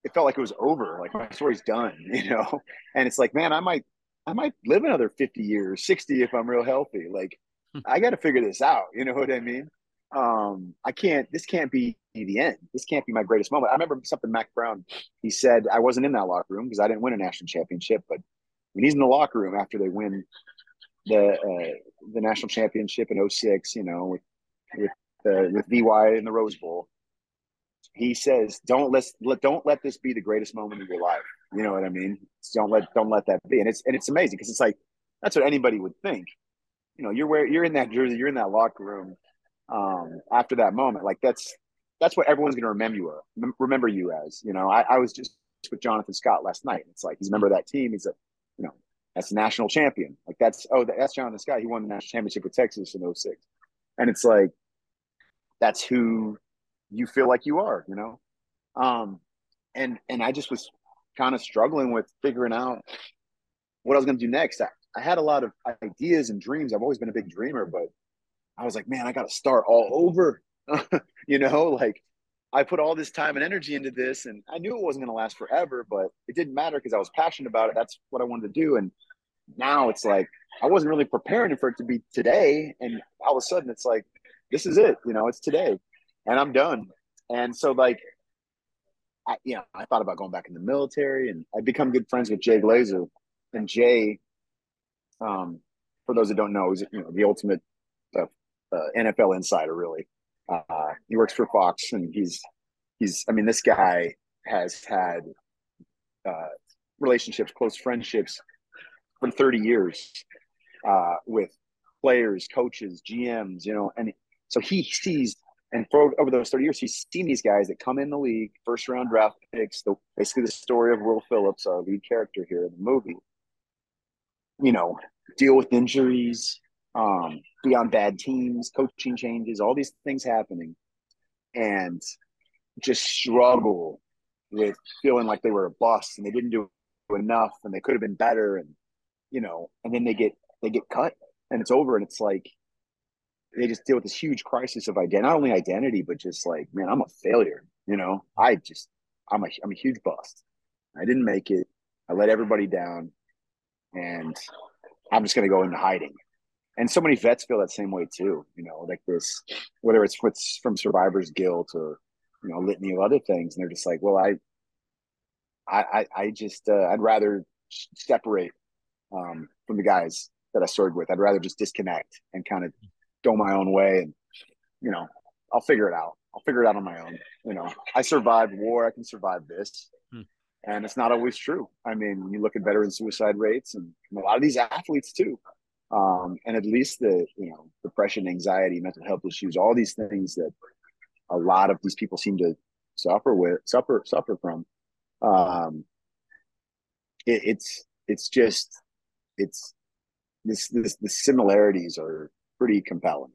it felt like it was over. Like my story's done, you know? And it's like, man, I might, I might live another 50 years, 60 if I'm real healthy. Like hmm. I got to figure this out. You know what I mean? Um, I can't, this can't be the end. This can't be my greatest moment. I remember something Mack Brown, he said, I wasn't in that locker room because I didn't win a national championship, but when he's in the locker room after they win the, uh, the national championship in 06, you know, with, with, uh, with VY in the Rose Bowl, he says, "Don't let don't let this be the greatest moment of your life." You know what I mean? Don't let don't let that be. And it's and it's amazing because it's like that's what anybody would think. You know, you're where you're in that jersey, you're in that locker room um, after that moment. Like that's that's what everyone's going to remember you remember you as. You know, I, I was just with Jonathan Scott last night. It's like he's a member of that team. He's a you know that's a national champion. Like that's oh that's Jonathan Scott. He won the national championship with Texas in 06. and it's like that's who you feel like you are, you know? Um, and, and I just was kind of struggling with figuring out what I was going to do next. I, I had a lot of ideas and dreams. I've always been a big dreamer, but I was like, man, I got to start all over. you know, like I put all this time and energy into this, and I knew it wasn't going to last forever, but it didn't matter because I was passionate about it. That's what I wanted to do. And now it's like I wasn't really preparing for it to be today, and all of a sudden it's like this is it. You know, it's today and I'm done. And so like, I, you know, I thought about going back in the military, and I become good friends with Jay Glazer. And Jay, um, for those that don't know, is you know the ultimate uh, NFL insider. Really, uh, he works for Fox, and he's he's. I mean, this guy has had uh, relationships, close friendships for 30 years uh, with players, coaches, GMs. You know, and so he sees and for over those 30 years, he's seen these guys that come in the league, first round draft picks, the, basically the story of Will Phillips, our lead character here in the movie. You know, deal with injuries, um, be on bad teams, coaching changes, all these things happening, and just struggle with feeling like they were a bust and they didn't do enough and they could have been better and you know and then they get they get cut and it's over and it's like they just deal with this huge crisis of identity not only identity but just like man i'm a failure you know? I just i'm a i'm a huge bust. I didn't make it. I let everybody down and i'm just going to go into hiding and so many vets feel that same way too you know like this whether it's what's from survivor's guilt or you know litany of other things and they're just like well i i i just uh, i'd rather separate um, from the guys that i started with. I'd rather just disconnect and kind of go my own way and you know i'll figure it out. I'll figure it out on my own you know. I survived war i can survive this. Hmm. and it's not always true. I mean you look at veteran suicide rates and a lot of these athletes too um, and at least the you know depression anxiety mental health issues all these things that a lot of these people seem to suffer with suffer suffer from um it, it's it's just it's this this the similarities are pretty compelling.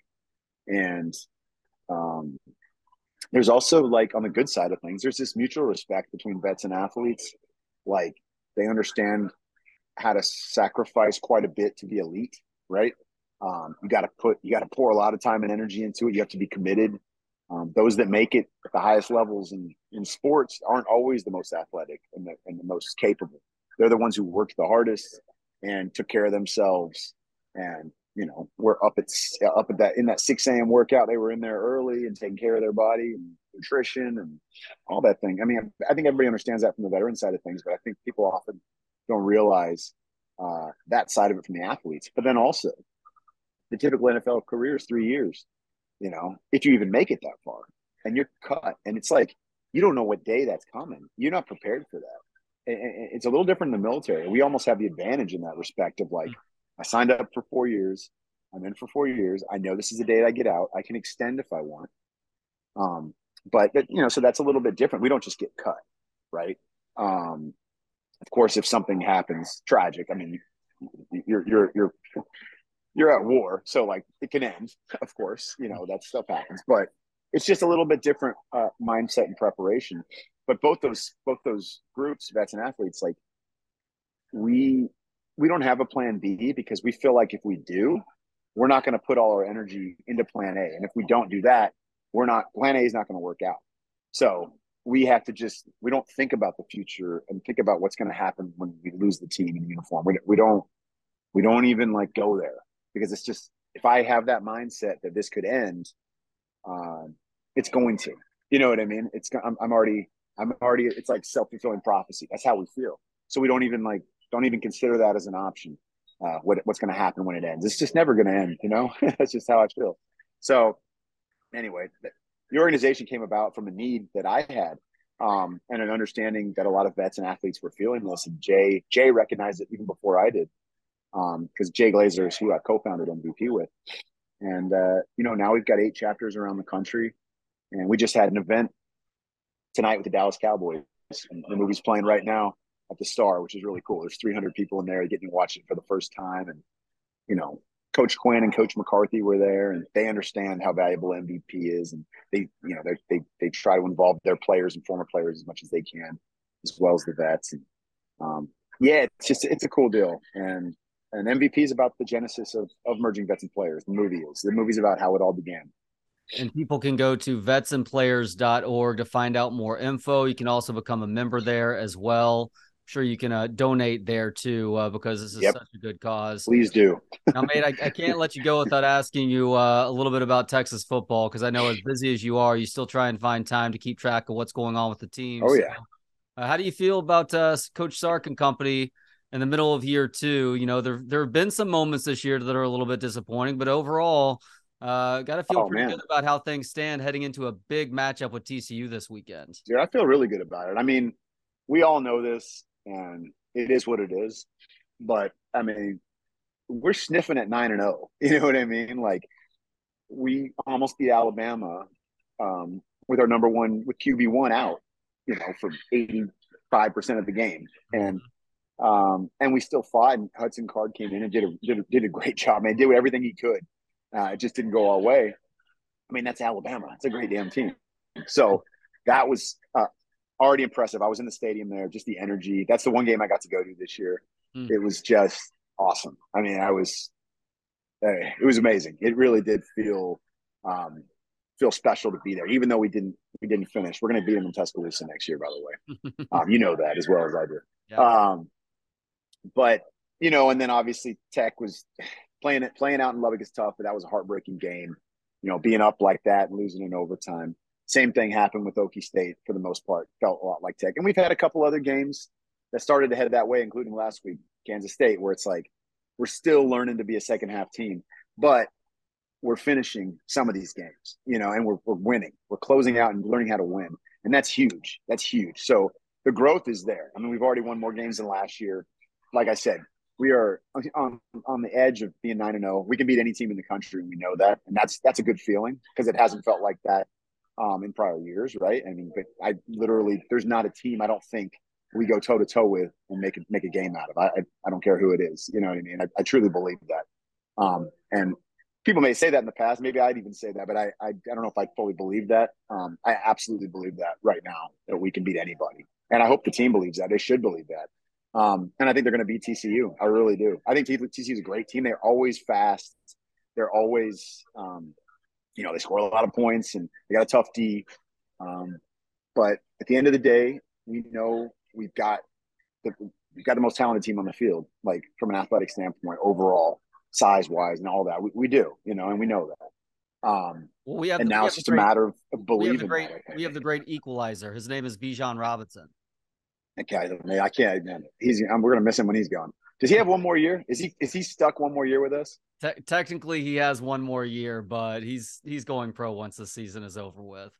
And um there's also like on the good side of things there's this mutual respect between vets and athletes. Like they understand how to sacrifice quite a bit to be elite right um, you got to put you got to pour a lot of time and energy into it you have to be committed um, those that make it at the highest levels in, in sports aren't always the most athletic and the, and the most capable. They're the ones who worked the hardest and took care of themselves. And you know, we're up at up at that in that six a.m. workout. They were in there early and taking care of their body and nutrition and all that thing. I mean, I think everybody understands that from the veteran side of things, but I think people often don't realize uh, that side of it from the athletes. But then also, the typical NFL career is three years you know, if you even make it that far and you're cut. And it's like, you don't know what day that's coming. You're not prepared for that. It's a little different in the military. We almost have the advantage in that respect of like, I signed up for four years. I'm in for four years. I know this is the date I get out. I can extend if I want. Um, but you know, so that's a little bit different. We don't just get cut, right? Um, of course, if something happens tragic, I mean, you're you're you're you're at war, so like it can end. Of course, you know that stuff happens, but it's just a little bit different uh, mindset and preparation. But both those both those groups, vets and athletes, like we we don't have a plan B because we feel like if we do, we're not going to put all our energy into plan A, and if we don't do that, we're not plan A is not going to work out. So we have to just we don't think about the future and think about what's going to happen when we lose the team in uniform. We, we don't we don't even like go there because it's just if I have that mindset that this could end, um, it's going to. You know what I mean? It's I'm, I'm already I'm already it's like self fulfilling prophecy. That's how we feel. So we don't even like don't even consider that as an option. Uh, what what's going to happen when it ends? It's just never going to end. You know, that's just how I feel. So anyway, the organization came about from a need that I had um, and an understanding that a lot of vets and athletes were feeling this. And Jay Jay recognized it even before I did because um, Jay Glazer is who I co-founded MVP with, and uh, you know now we've got eight chapters around the country, and we just had an event tonight with the Dallas Cowboys. And the movie's playing right now at the Star, which is really cool. There's 300 people in there getting to watch it for the first time, and you know Coach Quinn and Coach McCarthy were there, and they understand how valuable MVP is, and they, you know, they they they try to involve their players and former players as much as they can, as well as the vets. And um, yeah, it's just it's a cool deal, and and MVP is about the genesis of, of merging vets and players. The movie is. The movie's about how it all began. And people can go to vetsandplayers.org to find out more info. You can also become a member there as well. Sure you can uh, donate there too uh, because this is yep. such a good cause. Please do. now, mate, I, I, can't let you go without asking you uh, a little bit about Texas football because I know as busy as you are, you still try and find time to keep track of what's going on with the team. Oh, yeah. So, uh, how do you feel about uh, Coach Sark and company in the middle of year two. You know, there there have been some moments this year that are a little bit disappointing, but overall, uh, got to feel oh, pretty man. good about how things stand heading into a big matchup with TCU this weekend. Yeah, I feel really good about it. I mean, we all know this, and it is what it is. But I mean, we're sniffing at nine and zero. Oh, you know what I mean? Like we almost beat Alabama um, with our number one with QB one out. You know, for eighty five percent of the game, and Um, and we still fought. And Hudson Card came in and did a did a, did a great job. Man, did everything he could. Uh, it just didn't go our way. I mean, that's Alabama. It's a great damn team. So that was uh, already impressive. I was in the stadium there, just the energy. That's the one game I got to go to this year. Mm. It was just awesome. I mean, I was, it was amazing. It really did feel, um, feel special to be there, even though we didn't, we didn't finish. We're going to beat them in Tuscaloosa next year, by the way. um, you know that as well as I do. Yeah. Um, but you know, and then obviously Tech was playing it, playing out in Lubbock is tough, but that was a heartbreaking game. You know, being up like that and losing in overtime. Same thing happened with Okie State for the most part. Felt a lot like Tech, and we've had a couple other games that started to head that way, including last week, Kansas State, where it's like we're still learning to be a second half team, but we're finishing some of these games, you know, and we're, we're winning. We're closing out and learning how to win, and that's huge. That's huge. So the growth is there. I mean, we've already won more games than last year. Like I said, we are on on the edge of being nine and zero. Oh. We can beat any team in the country, and we know that, and that's that's a good feeling because it hasn't felt like that um, in prior years, right? I mean, but I literally there's not a team I don't think we go toe to toe with and make it make a game out of. I, I, I don't care who it is, you know what I mean? I, I truly believe that. Um, and people may say that in the past. Maybe I'd even say that, but I I, I don't know if I fully believe that. Um, I absolutely believe that right now that we can beat anybody, and I hope the team believes that. They should believe that. Um, and I think they're going to beat TCU. I really do. I think TCU is a great team. They're always fast. They're always, um, you know, they score a lot of points and they got a tough D. Um, but at the end of the day, we know we've got the we've got the most talented team on the field, like from an athletic standpoint, overall, size wise, and all that. We, we do, you know, and we know that. Um, well, we have, and now it's just great, a matter of, of believing. We have, great, we have the great equalizer. His name is Bijan Robinson. Okay, man, I can't. Man, he's. we're gonna miss him when he's gone. Does he have one more year? Is he is he stuck one more year with us? Te- technically, he has one more year, but he's he's going pro once the season is over with.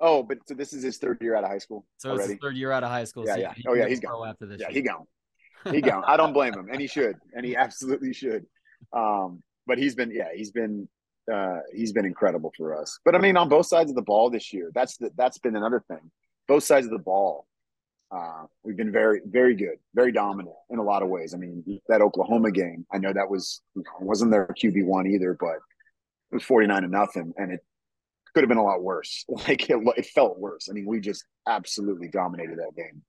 Oh, but so this is his third year out of high school. So already? third year out of high school. Yeah, so yeah. He, oh, yeah. He's gone after this. Yeah, year. he gone. He gone. I don't blame him, and he should, and he absolutely should. Um, but he's been, yeah, he's been, uh, he's been incredible for us. But I mean, on both sides of the ball this year, that's the, that's been another thing. Both sides of the ball, uh, we've been very, very good, very dominant in a lot of ways. I mean, that Oklahoma game, I know that was wasn't their QB one either, but it was forty nine to nothing, and it could have been a lot worse. Like it, it, felt worse. I mean, we just absolutely dominated that game.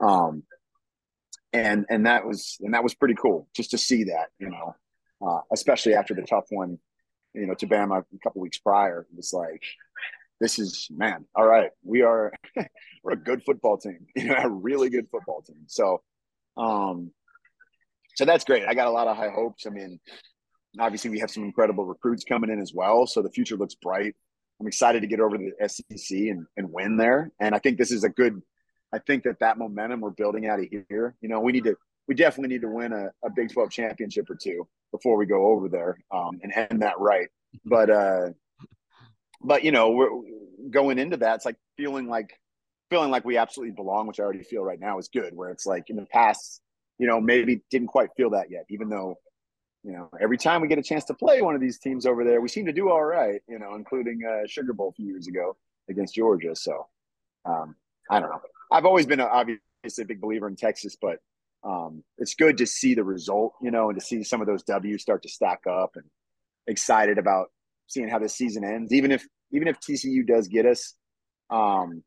Um, and and that was and that was pretty cool just to see that, you know, uh, especially after the tough one, you know, to Bama a couple weeks prior. It was like, this is man, all right, we are we're a good football team, you know, a really good football team. So, um, so that's great. I got a lot of high hopes. I mean, obviously we have some incredible recruits coming in as well, so the future looks bright. I'm excited to get over to the SEC and, and win there. And I think this is a good. I think that that momentum we're building out of here. You know, we need to. We definitely need to win a, a Big 12 championship or two before we go over there um, and end that right. But uh, but you know, we're going into that. It's like feeling like feeling like we absolutely belong, which I already feel right now is good. Where it's like in the past, you know, maybe didn't quite feel that yet, even though you know, every time we get a chance to play one of these teams over there, we seem to do all right, you know, including uh, Sugar Bowl a few years ago against Georgia. So um, I don't know. I've always been a, obviously a big believer in Texas, but um, it's good to see the result, you know, and to see some of those W's start to stack up and excited about seeing how this season ends. Even if even if TCU does get us, um,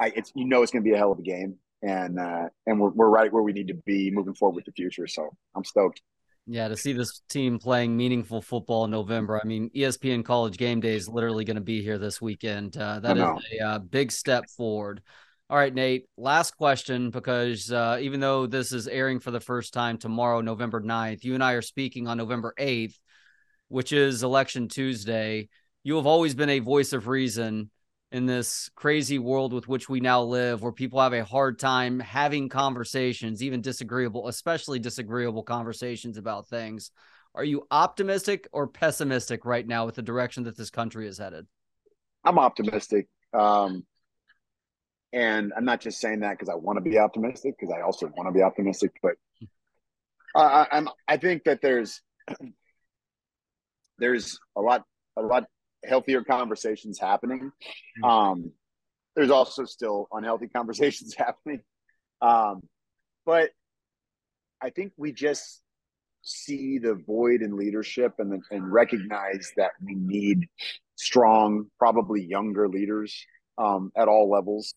I it's you know it's going to be a hell of a game, and uh, and we're we're right where we need to be moving forward with the future. So I'm stoked. Yeah, to see this team playing meaningful football in November. I mean, ESPN College Game Day is literally going to be here this weekend. Uh, that is a uh, big step forward. All right, Nate. Last question because uh, even though this is airing for the first time tomorrow, November 9th, you and I are speaking on November 8th, which is Election Tuesday. You have always been a voice of reason in this crazy world with which we now live, where people have a hard time having conversations, even disagreeable, especially disagreeable conversations about things. Are you optimistic or pessimistic right now with the direction that this country is headed? I'm optimistic. Um, and I'm not just saying that because I want to be optimistic, because I also want to be optimistic, but I'm, I think that there's, there's a lot, a lot healthier conversations happening. Mm-hmm. Um, there's also still unhealthy conversations happening. Um, but I think we just see the void in leadership and and recognize that we need strong, probably younger leaders um, at all levels,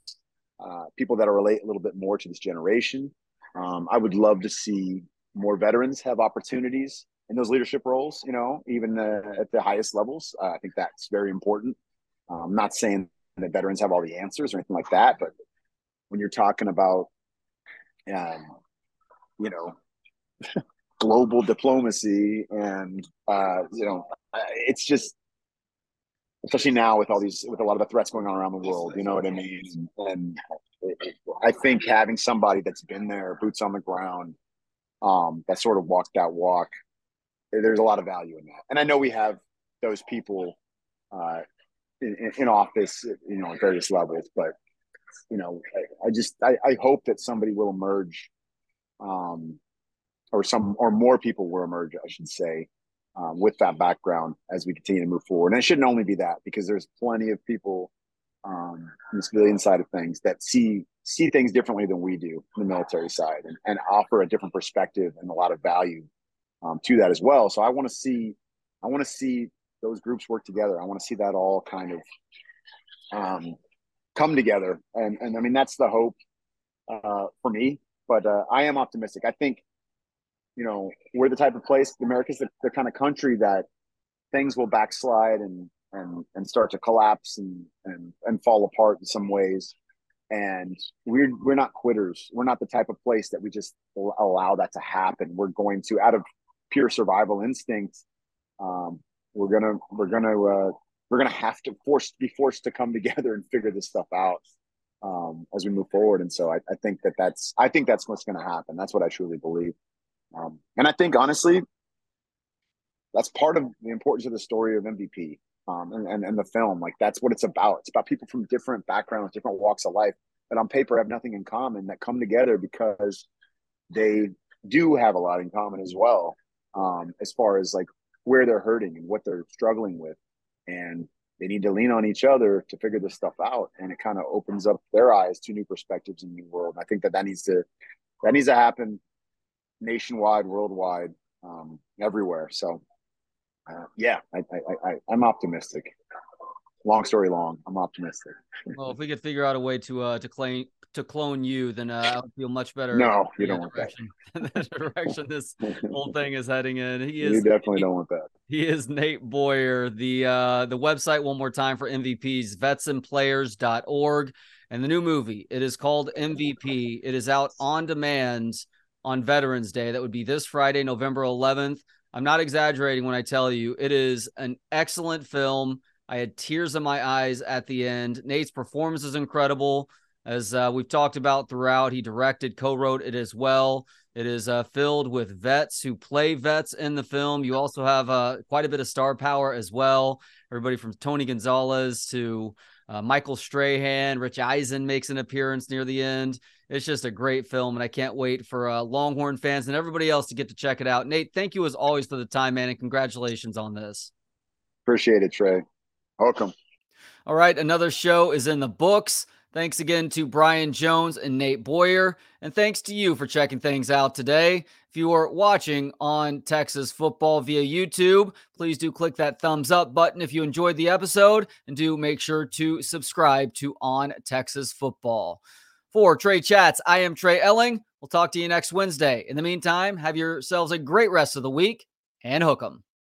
uh, people that relate a little bit more to this generation. Um, I would love to see more veterans have opportunities in those leadership roles. You know, even uh, at the highest levels, uh, I think that's very important. I'm um, not saying that veterans have all the answers or anything like that, but when you're talking about, um, you know, global diplomacy and uh, you know, it's just especially now with all these with a lot of the threats going on around the world you know what i mean and i think having somebody that's been there boots on the ground um that sort of walked that walk there's a lot of value in that and i know we have those people uh in, in office you know at various levels but you know i, I just I, I hope that somebody will emerge um or some or more people will emerge i should say um, with that background as we continue to move forward. And it shouldn't only be that because there's plenty of people um, on the civilian side of things that see see things differently than we do in the military side and, and offer a different perspective and a lot of value um, to that as well. So I want to see I want to see those groups work together. I want to see that all kind of um, come together. And and I mean that's the hope uh, for me. But uh, I am optimistic. I think you know, we're the type of place, America's the, the kind of country that things will backslide and and and start to collapse and and and fall apart in some ways. And we're we're not quitters. We're not the type of place that we just allow that to happen. We're going to, out of pure survival instinct, um, we're gonna we're gonna uh, we're gonna have to force be forced to come together and figure this stuff out um, as we move forward. And so I, I think that that's I think that's what's to happen. That's what I truly believe. Um, and I think honestly, that's part of the importance of the story of MVP um, and, and, and the film. Like that's what it's about. It's about people from different backgrounds, different walks of life that on paper have nothing in common that come together because they do have a lot in common as well. Um, as far as like where they're hurting and what they're struggling with, and they need to lean on each other to figure this stuff out. And it kind of opens up their eyes to new perspectives in the world. And I think that that needs to that needs to happen nationwide, worldwide, um, everywhere. So, uh, yeah, I, I, I, I'm optimistic. Long story long, I'm optimistic. Well, if we could figure out a way to uh, to claim to clone you, then uh, I would feel much better. No, you don't want direction, that. the direction this whole thing is heading in. He is. You definitely he, don't want that. He is Nate Boyer. The uh, the website one more time for MVPs vetsandplayers.org and the new movie. It is called MVP. It is out on demand on Veterans Day. That would be this Friday, November 11th. I'm not exaggerating when I tell you it is an excellent film. I had tears in my eyes at the end. Nate's performance is incredible. As uh, we've talked about throughout, he directed, co wrote it as well. It is uh, filled with vets who play vets in the film. You also have uh, quite a bit of star power as well. Everybody from Tony Gonzalez to uh, Michael Strahan, Rich Eisen makes an appearance near the end. It's just a great film, and I can't wait for uh, Longhorn fans and everybody else to get to check it out. Nate, thank you as always for the time, man, and congratulations on this. Appreciate it, Trey. Welcome. All right, another show is in the books. Thanks again to Brian Jones and Nate Boyer. And thanks to you for checking things out today. If you are watching on Texas football via YouTube, please do click that thumbs up button if you enjoyed the episode and do make sure to subscribe to On Texas Football. For Trey Chats, I am Trey Elling. We'll talk to you next Wednesday. In the meantime, have yourselves a great rest of the week and hook 'em.